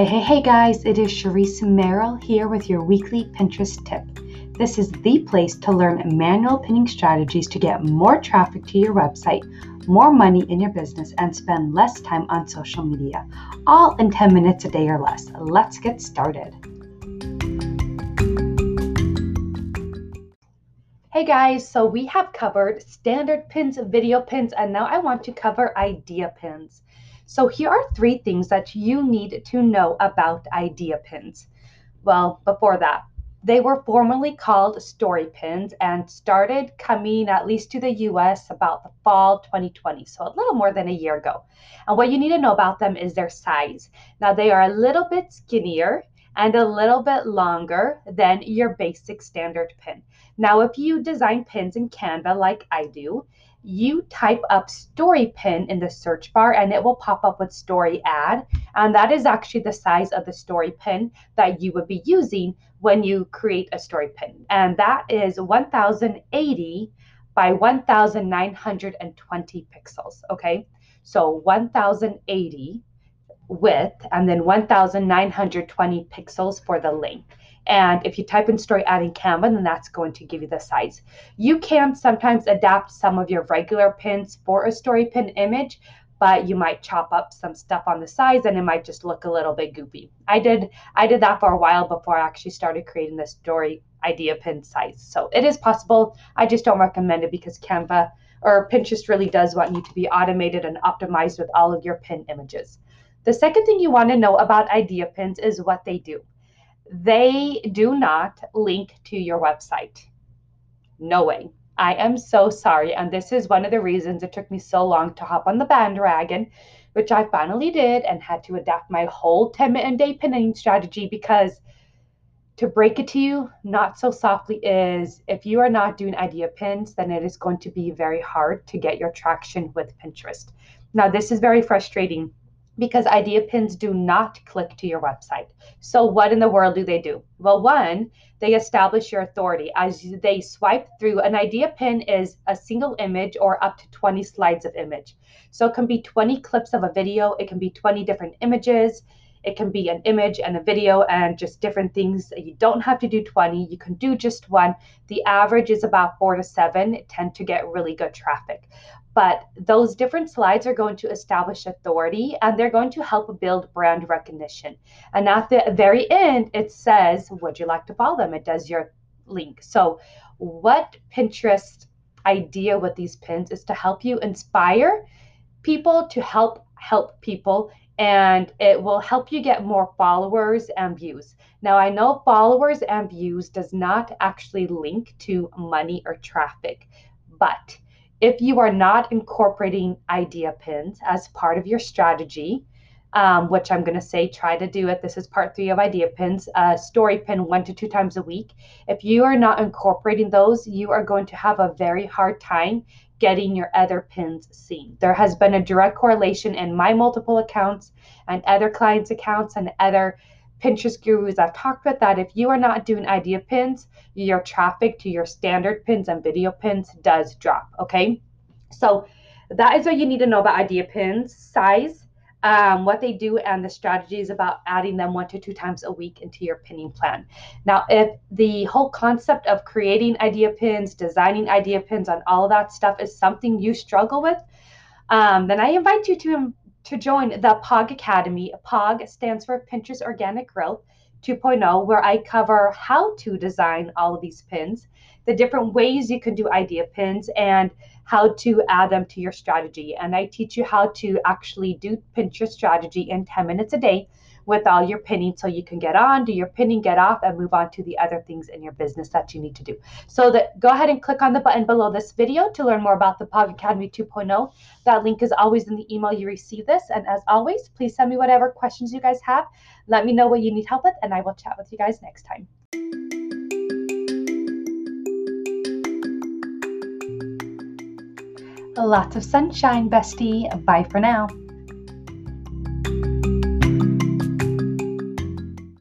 Hey, hey, hey guys, it is Charisse Merrill here with your weekly Pinterest tip. This is the place to learn manual pinning strategies to get more traffic to your website, more money in your business, and spend less time on social media, all in 10 minutes a day or less. Let's get started. Hey guys, so we have covered standard pins, video pins, and now I want to cover idea pins. So here are three things that you need to know about idea pins. Well, before that, they were formerly called story pins and started coming at least to the US about the fall 2020, so a little more than a year ago. And what you need to know about them is their size. Now, they are a little bit skinnier and a little bit longer than your basic standard pin. Now, if you design pins in Canva like I do, you type up story pin in the search bar and it will pop up with story ad. And that is actually the size of the story pin that you would be using when you create a story pin. And that is 1080 by 1920 pixels. Okay. So 1080 width and then 1920 pixels for the length. And if you type in story ad in Canva, then that's going to give you the size. You can sometimes adapt some of your regular pins for a story pin image, but you might chop up some stuff on the sides and it might just look a little bit goopy. I did I did that for a while before I actually started creating the story idea pin size. So it is possible. I just don't recommend it because Canva or Pinterest really does want you to be automated and optimized with all of your pin images. The second thing you want to know about idea pins is what they do. They do not link to your website. No way. I am so sorry. And this is one of the reasons it took me so long to hop on the bandwagon, which I finally did and had to adapt my whole 10 minute day pinning strategy because to break it to you, not so softly, is if you are not doing idea pins, then it is going to be very hard to get your traction with Pinterest. Now, this is very frustrating because idea pins do not click to your website. So, what in the world do they do? Well, one, they establish your authority. As they swipe through, an idea pin is a single image or up to 20 slides of image. So, it can be 20 clips of a video, it can be 20 different images. It can be an image and a video and just different things. You don't have to do 20, you can do just one. The average is about four to seven, it tend to get really good traffic but those different slides are going to establish authority and they're going to help build brand recognition. And at the very end, it says, Would you like to follow them? It does your link. So, what Pinterest idea with these pins is to help you inspire people to help help people and it will help you get more followers and views. Now I know followers and views does not actually link to money or traffic, but if you are not incorporating idea pins as part of your strategy, um, which I'm going to say try to do it. This is part three of idea pins, uh, story pin one to two times a week. If you are not incorporating those, you are going to have a very hard time getting your other pins seen. There has been a direct correlation in my multiple accounts and other clients' accounts and other Pinterest gurus I've talked with that if you are not doing idea pins, your traffic to your standard pins and video pins does drop. Okay. So that is what you need to know about idea pins size, um, what they do, and the strategies about adding them one to two times a week into your pinning plan. Now, if the whole concept of creating idea pins, designing idea pins, on all that stuff is something you struggle with, um, then I invite you to to join the POG Academy. POG stands for Pinterest Organic Growth 2.0, where I cover how to design all of these pins, the different ways you can do idea pins, and how to add them to your strategy. And I teach you how to actually do Pinterest strategy in 10 minutes a day with all your pinning so you can get on, do your pinning, get off, and move on to the other things in your business that you need to do. So that go ahead and click on the button below this video to learn more about the POG Academy 2.0. That link is always in the email you receive this. And as always, please send me whatever questions you guys have. Let me know what you need help with, and I will chat with you guys next time. Lots of sunshine, bestie. Bye for now.